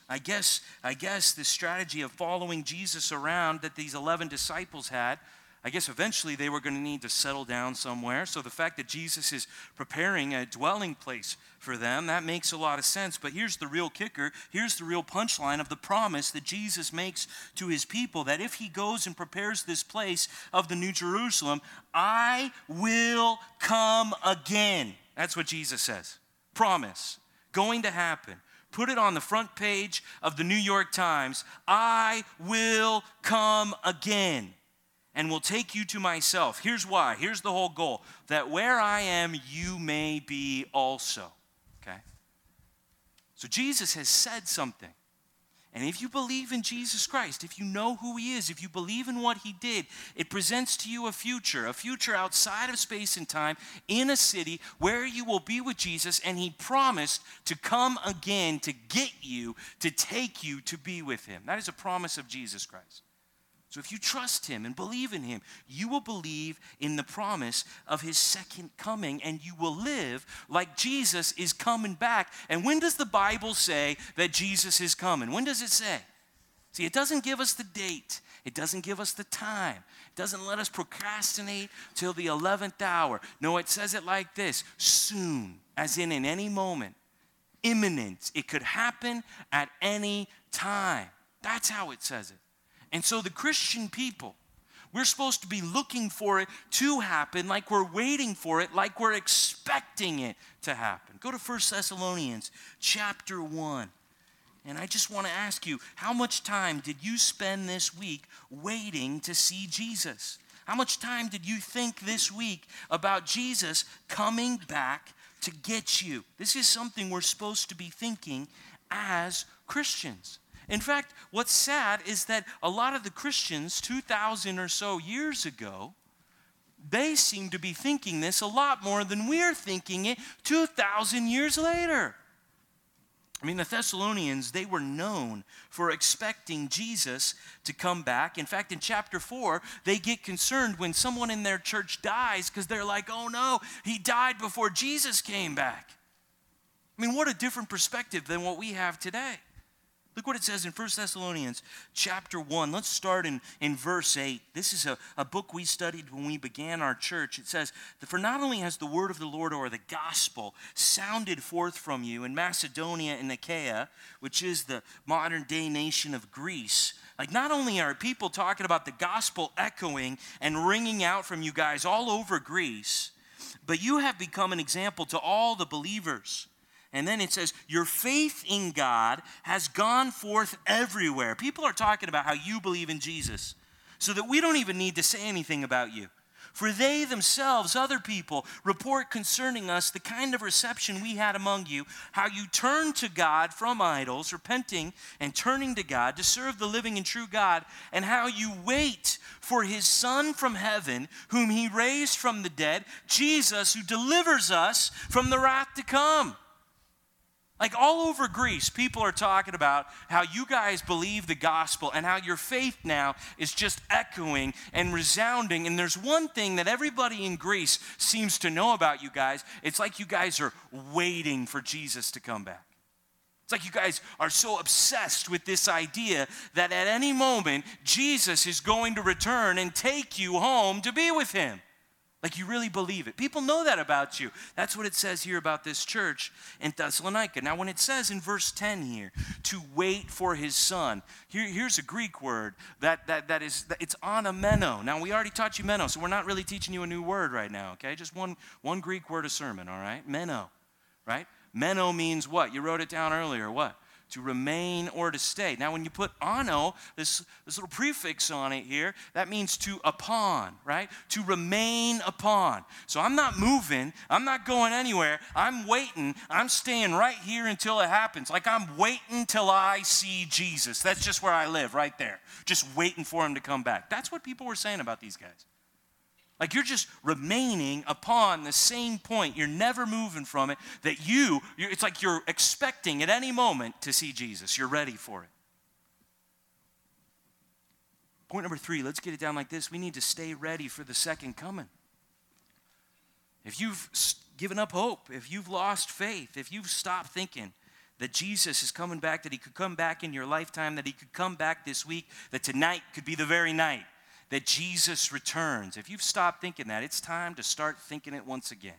I guess, I guess the strategy of following Jesus around that these 11 disciples had I guess eventually they were going to need to settle down somewhere. So the fact that Jesus is preparing a dwelling place for them, that makes a lot of sense. But here's the real kicker. Here's the real punchline of the promise that Jesus makes to his people that if he goes and prepares this place of the New Jerusalem, I will come again. That's what Jesus says. Promise. Going to happen put it on the front page of the New York Times. I will come again and will take you to myself. Here's why. Here's the whole goal that where I am, you may be also. Okay? So Jesus has said something. And if you believe in Jesus Christ, if you know who He is, if you believe in what He did, it presents to you a future, a future outside of space and time in a city where you will be with Jesus, and He promised to come again to get you, to take you to be with Him. That is a promise of Jesus Christ. So if you trust him and believe in him, you will believe in the promise of his second coming and you will live like Jesus is coming back. And when does the Bible say that Jesus is coming? When does it say? See, it doesn't give us the date. It doesn't give us the time. It doesn't let us procrastinate till the 11th hour. No, it says it like this soon, as in in any moment, imminent. It could happen at any time. That's how it says it. And so the Christian people, we're supposed to be looking for it to happen, like we're waiting for it, like we're expecting it to happen. Go to 1 Thessalonians chapter 1. And I just want to ask you, how much time did you spend this week waiting to see Jesus? How much time did you think this week about Jesus coming back to get you? This is something we're supposed to be thinking as Christians. In fact, what's sad is that a lot of the Christians 2,000 or so years ago, they seem to be thinking this a lot more than we're thinking it 2,000 years later. I mean, the Thessalonians, they were known for expecting Jesus to come back. In fact, in chapter 4, they get concerned when someone in their church dies because they're like, oh no, he died before Jesus came back. I mean, what a different perspective than what we have today. Look what it says in 1 Thessalonians chapter 1. Let's start in, in verse 8. This is a, a book we studied when we began our church. It says, For not only has the word of the Lord or the gospel sounded forth from you in Macedonia and Achaia, which is the modern day nation of Greece, like not only are people talking about the gospel echoing and ringing out from you guys all over Greece, but you have become an example to all the believers. And then it says, Your faith in God has gone forth everywhere. People are talking about how you believe in Jesus, so that we don't even need to say anything about you. For they themselves, other people, report concerning us the kind of reception we had among you, how you turned to God from idols, repenting and turning to God to serve the living and true God, and how you wait for his Son from heaven, whom he raised from the dead, Jesus, who delivers us from the wrath to come. Like all over Greece, people are talking about how you guys believe the gospel and how your faith now is just echoing and resounding. And there's one thing that everybody in Greece seems to know about you guys it's like you guys are waiting for Jesus to come back. It's like you guys are so obsessed with this idea that at any moment, Jesus is going to return and take you home to be with him. Like you really believe it. People know that about you. That's what it says here about this church in Thessalonica. Now, when it says in verse 10 here, to wait for his son, here, here's a Greek word that, that, that is, that it's anameno. Now, we already taught you meno, so we're not really teaching you a new word right now, okay? Just one, one Greek word a sermon, all right? Meno, right? Meno means what? You wrote it down earlier. What? To remain or to stay. Now, when you put ano, this, this little prefix on it here, that means to upon, right? To remain upon. So I'm not moving, I'm not going anywhere. I'm waiting, I'm staying right here until it happens. Like I'm waiting till I see Jesus. That's just where I live, right there. Just waiting for him to come back. That's what people were saying about these guys. Like you're just remaining upon the same point. You're never moving from it. That you, it's like you're expecting at any moment to see Jesus. You're ready for it. Point number three, let's get it down like this. We need to stay ready for the second coming. If you've given up hope, if you've lost faith, if you've stopped thinking that Jesus is coming back, that he could come back in your lifetime, that he could come back this week, that tonight could be the very night that Jesus returns, if you've stopped thinking that, it's time to start thinking it once again.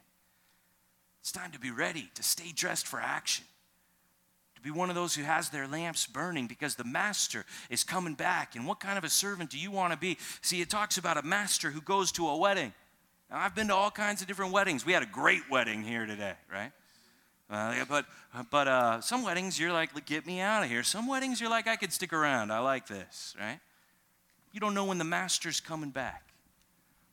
It's time to be ready, to stay dressed for action, to be one of those who has their lamps burning because the master is coming back. And what kind of a servant do you want to be? See, it talks about a master who goes to a wedding. Now, I've been to all kinds of different weddings. We had a great wedding here today, right? Uh, but but uh, some weddings you're like, get me out of here. Some weddings you're like, I could stick around. I like this, right? You don't know when the master's coming back.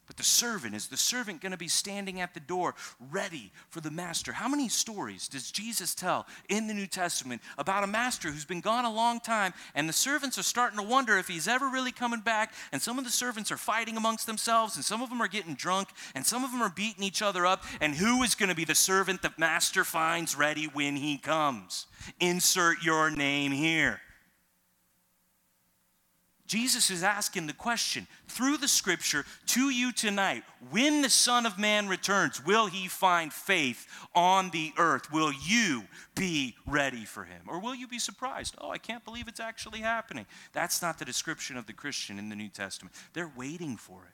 But the servant, is the servant going to be standing at the door ready for the master? How many stories does Jesus tell in the New Testament about a master who's been gone a long time and the servants are starting to wonder if he's ever really coming back? And some of the servants are fighting amongst themselves and some of them are getting drunk and some of them are beating each other up. And who is going to be the servant the master finds ready when he comes? Insert your name here. Jesus is asking the question through the scripture to you tonight when the Son of Man returns, will he find faith on the earth? Will you be ready for him? Or will you be surprised? Oh, I can't believe it's actually happening. That's not the description of the Christian in the New Testament. They're waiting for it.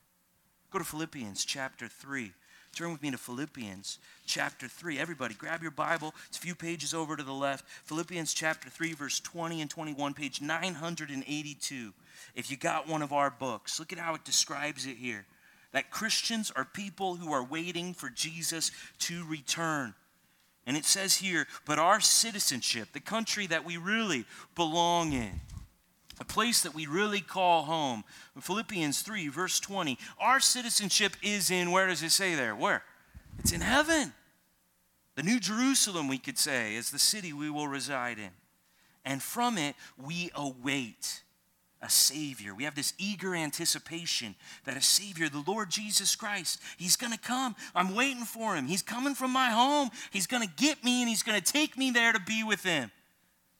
Go to Philippians chapter 3. Turn with me to Philippians chapter 3. Everybody, grab your Bible. It's a few pages over to the left. Philippians chapter 3, verse 20 and 21, page 982 if you got one of our books. Look at how it describes it here that Christians are people who are waiting for Jesus to return. And it says here, but our citizenship, the country that we really belong in, a place that we really call home. Philippians 3, verse 20. Our citizenship is in, where does it say there? Where? It's in heaven. The New Jerusalem, we could say, is the city we will reside in. And from it, we await a Savior. We have this eager anticipation that a Savior, the Lord Jesus Christ, He's going to come. I'm waiting for Him. He's coming from my home. He's going to get me and He's going to take me there to be with Him.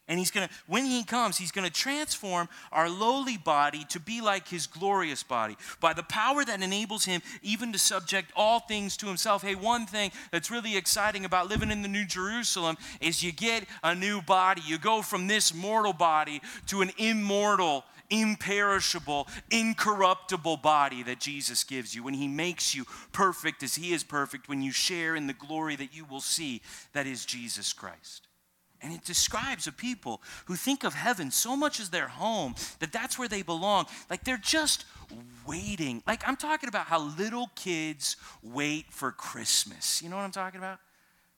And he's going to, when he comes, he's going to transform our lowly body to be like his glorious body by the power that enables him even to subject all things to himself. Hey, one thing that's really exciting about living in the New Jerusalem is you get a new body. You go from this mortal body to an immortal, imperishable, incorruptible body that Jesus gives you when he makes you perfect as he is perfect, when you share in the glory that you will see that is Jesus Christ. And it describes a people who think of heaven so much as their home that that's where they belong. Like they're just waiting. Like I'm talking about how little kids wait for Christmas. You know what I'm talking about?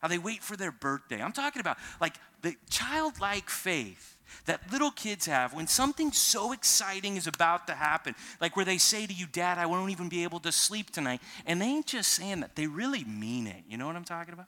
How they wait for their birthday. I'm talking about like the childlike faith that little kids have when something so exciting is about to happen. Like where they say to you, Dad, I won't even be able to sleep tonight. And they ain't just saying that, they really mean it. You know what I'm talking about?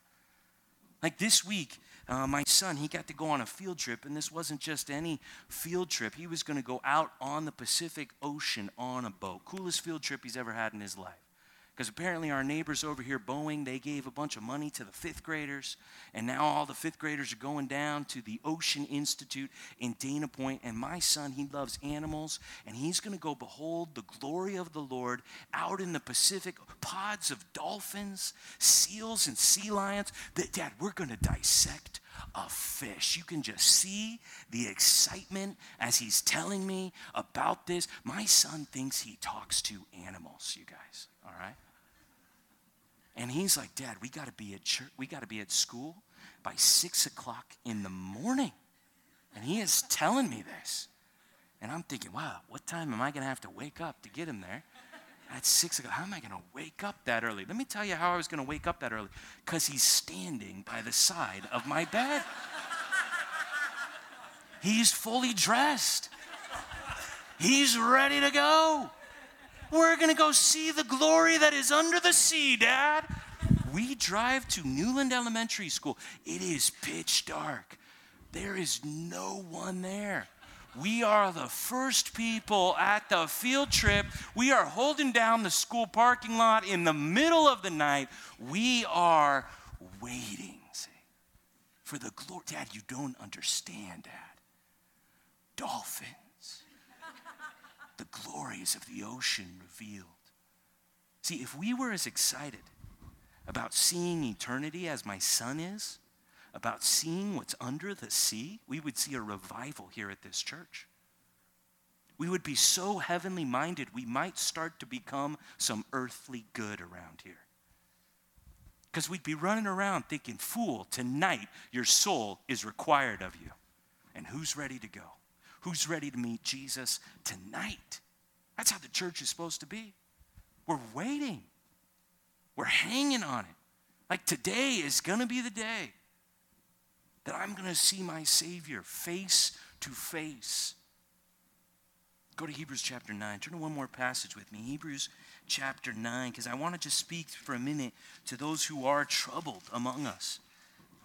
Like this week, uh, my son, he got to go on a field trip, and this wasn't just any field trip. He was going to go out on the Pacific Ocean on a boat. Coolest field trip he's ever had in his life. Because apparently, our neighbors over here, Boeing, they gave a bunch of money to the fifth graders. And now all the fifth graders are going down to the Ocean Institute in Dana Point. And my son, he loves animals. And he's going to go behold the glory of the Lord out in the Pacific. Pods of dolphins, seals, and sea lions. That, Dad, we're going to dissect a fish. You can just see the excitement as he's telling me about this. My son thinks he talks to animals, you guys all right? And he's like, Dad, we got to be at church, we got to be at school by six o'clock in the morning. And he is telling me this. And I'm thinking, wow, what time am I going to have to wake up to get him there? At six o'clock, how am I going to wake up that early? Let me tell you how I was going to wake up that early. Because he's standing by the side of my bed. he's fully dressed, he's ready to go. We're going to go see the glory that is under the sea, Dad. We drive to Newland Elementary School. It is pitch dark. There is no one there. We are the first people at the field trip. We are holding down the school parking lot in the middle of the night. We are waiting, see, for the glory. Dad, you don't understand, Dad. Dolphin the glories of the ocean revealed. See, if we were as excited about seeing eternity as my son is, about seeing what's under the sea, we would see a revival here at this church. We would be so heavenly minded, we might start to become some earthly good around here. Because we'd be running around thinking, Fool, tonight your soul is required of you. And who's ready to go? Who's ready to meet Jesus tonight. That's how the church is supposed to be. We're waiting, we're hanging on it. Like today is going to be the day that I'm going to see my Savior face to face. Go to Hebrews chapter 9. Turn to one more passage with me. Hebrews chapter 9, because I want to just speak for a minute to those who are troubled among us.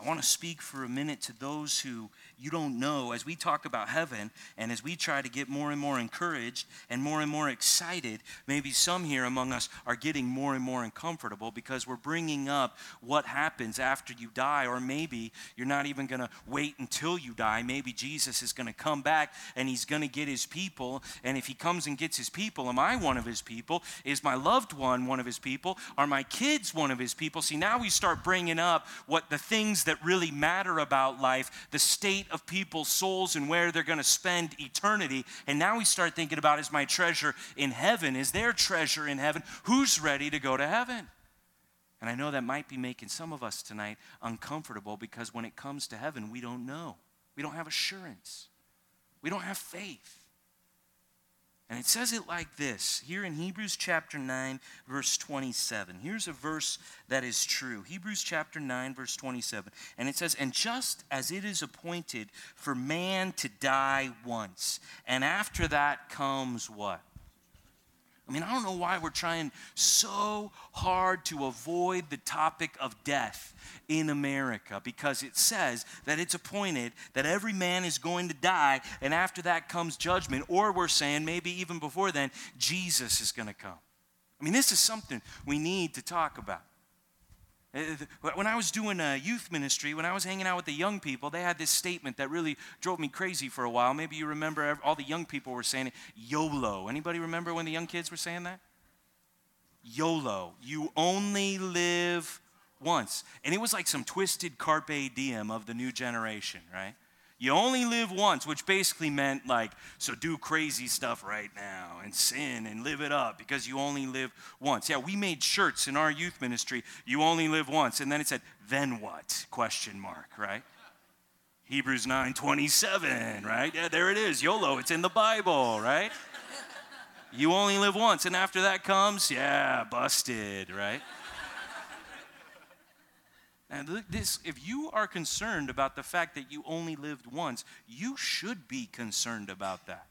I want to speak for a minute to those who you don't know as we talk about heaven and as we try to get more and more encouraged and more and more excited. Maybe some here among us are getting more and more uncomfortable because we're bringing up what happens after you die, or maybe you're not even going to wait until you die. Maybe Jesus is going to come back and he's going to get his people. And if he comes and gets his people, am I one of his people? Is my loved one one of his people? Are my kids one of his people? See, now we start bringing up what the things that really matter about life, the state of people's souls and where they're going to spend eternity. And now we start thinking about is my treasure in heaven? Is there treasure in heaven? Who's ready to go to heaven? And I know that might be making some of us tonight uncomfortable because when it comes to heaven, we don't know. We don't have assurance. We don't have faith. And it says it like this here in Hebrews chapter 9, verse 27. Here's a verse that is true. Hebrews chapter 9, verse 27. And it says, And just as it is appointed for man to die once, and after that comes what? I mean, I don't know why we're trying so hard to avoid the topic of death in America because it says that it's appointed that every man is going to die, and after that comes judgment. Or we're saying maybe even before then, Jesus is going to come. I mean, this is something we need to talk about. Uh, when I was doing a youth ministry, when I was hanging out with the young people, they had this statement that really drove me crazy for a while. Maybe you remember all the young people were saying it YOLO. Anybody remember when the young kids were saying that? YOLO. You only live once. And it was like some twisted carpe diem of the new generation, right? You only live once, which basically meant like, so do crazy stuff right now and sin and live it up because you only live once. Yeah, we made shirts in our youth ministry, you only live once. And then it said, then what? Question mark, right? Hebrews 9 27, right? Yeah, there it is. YOLO, it's in the Bible, right? You only live once. And after that comes, yeah, busted, right? And this, if you are concerned about the fact that you only lived once, you should be concerned about that.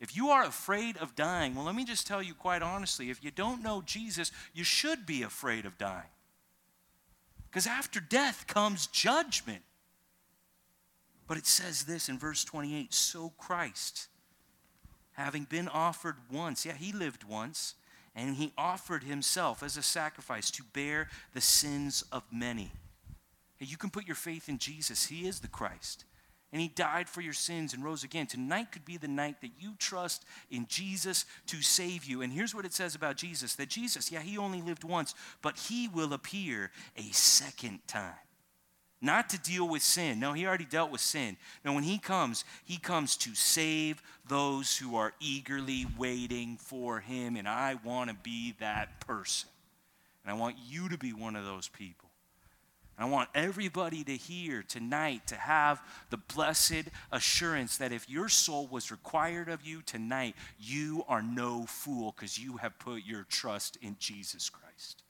If you are afraid of dying, well, let me just tell you quite honestly if you don't know Jesus, you should be afraid of dying. Because after death comes judgment. But it says this in verse 28 so Christ, having been offered once, yeah, he lived once and he offered himself as a sacrifice to bear the sins of many. You can put your faith in Jesus, he is the Christ. And he died for your sins and rose again. Tonight could be the night that you trust in Jesus to save you. And here's what it says about Jesus that Jesus, yeah, he only lived once, but he will appear a second time not to deal with sin. No, he already dealt with sin. Now, when he comes, he comes to save those who are eagerly waiting for him. And I want to be that person. And I want you to be one of those people. And I want everybody to hear tonight to have the blessed assurance that if your soul was required of you tonight, you are no fool because you have put your trust in Jesus Christ.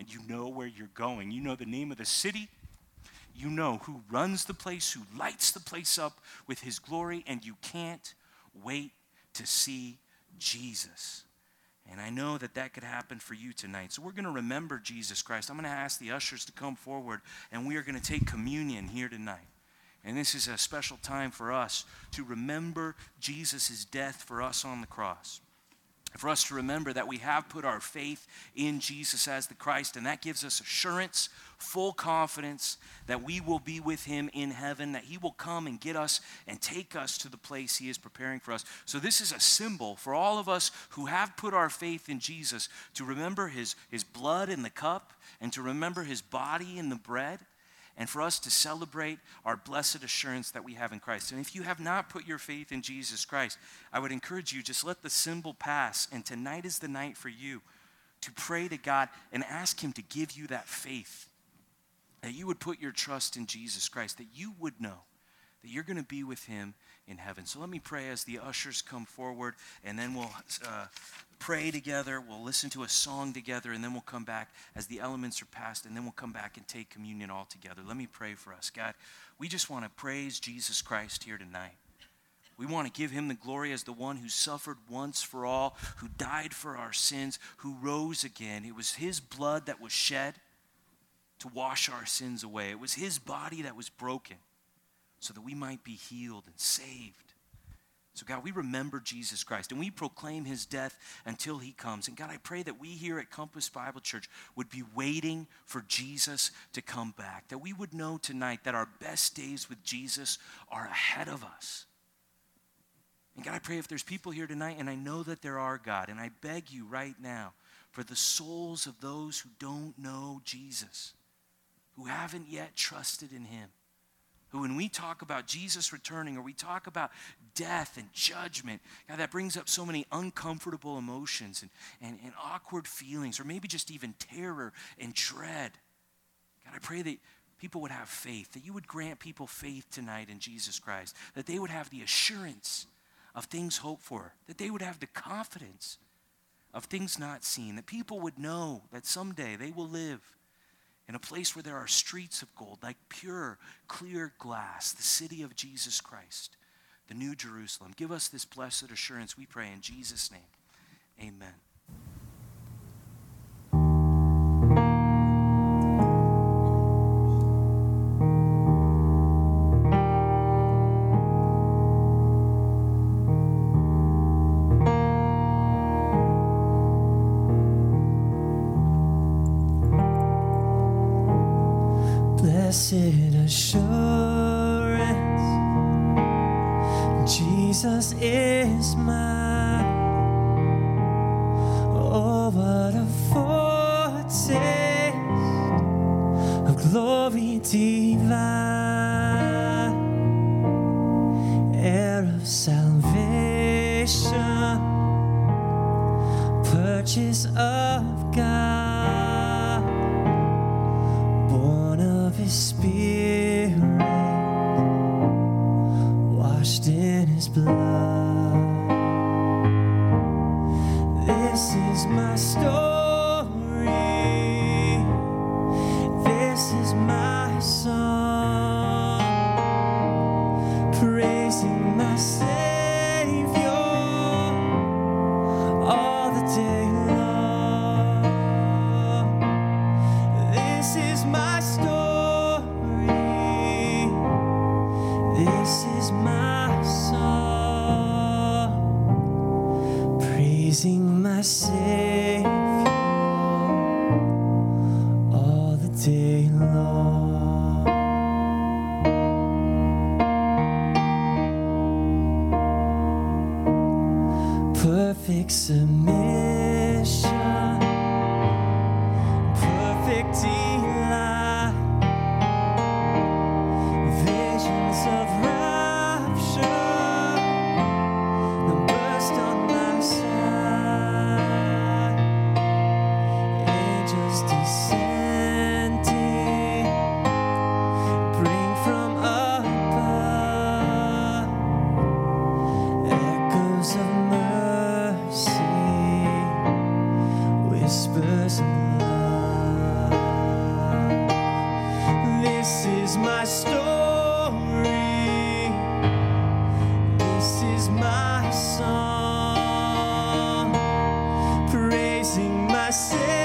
And you know where you're going. You know the name of the city you know who runs the place, who lights the place up with his glory, and you can't wait to see Jesus. And I know that that could happen for you tonight. So we're going to remember Jesus Christ. I'm going to ask the ushers to come forward, and we are going to take communion here tonight. And this is a special time for us to remember Jesus' death for us on the cross for us to remember that we have put our faith in Jesus as the Christ, and that gives us assurance, full confidence that we will be with Him in heaven, that He will come and get us and take us to the place He is preparing for us. So, this is a symbol for all of us who have put our faith in Jesus to remember His, his blood in the cup and to remember His body in the bread and for us to celebrate our blessed assurance that we have in Christ. And if you have not put your faith in Jesus Christ, I would encourage you just let the symbol pass. And tonight is the night for you to pray to God and ask Him to give you that faith, that you would put your trust in Jesus Christ, that you would know that you're going to be with Him in heaven. So let me pray as the ushers come forward, and then we'll uh, pray together, we'll listen to a song together, and then we'll come back as the elements are passed, and then we'll come back and take communion all together. Let me pray for us. God, we just want to praise Jesus Christ here tonight. We want to give him the glory as the one who suffered once for all, who died for our sins, who rose again. It was his blood that was shed to wash our sins away. It was his body that was broken so that we might be healed and saved. So, God, we remember Jesus Christ and we proclaim his death until he comes. And, God, I pray that we here at Compass Bible Church would be waiting for Jesus to come back. That we would know tonight that our best days with Jesus are ahead of us. And, God, I pray if there's people here tonight, and I know that there are, God, and I beg you right now for the souls of those who don't know Jesus, who haven't yet trusted in him who, when we talk about Jesus returning or we talk about death and judgment, God, that brings up so many uncomfortable emotions and, and, and awkward feelings, or maybe just even terror and dread. God, I pray that people would have faith, that you would grant people faith tonight in Jesus Christ, that they would have the assurance of things hoped for, that they would have the confidence of things not seen, that people would know that someday they will live in a place where there are streets of gold, like pure, clear glass, the city of Jesus Christ, the New Jerusalem. Give us this blessed assurance, we pray in Jesus' name. Amen. Glory divine, praising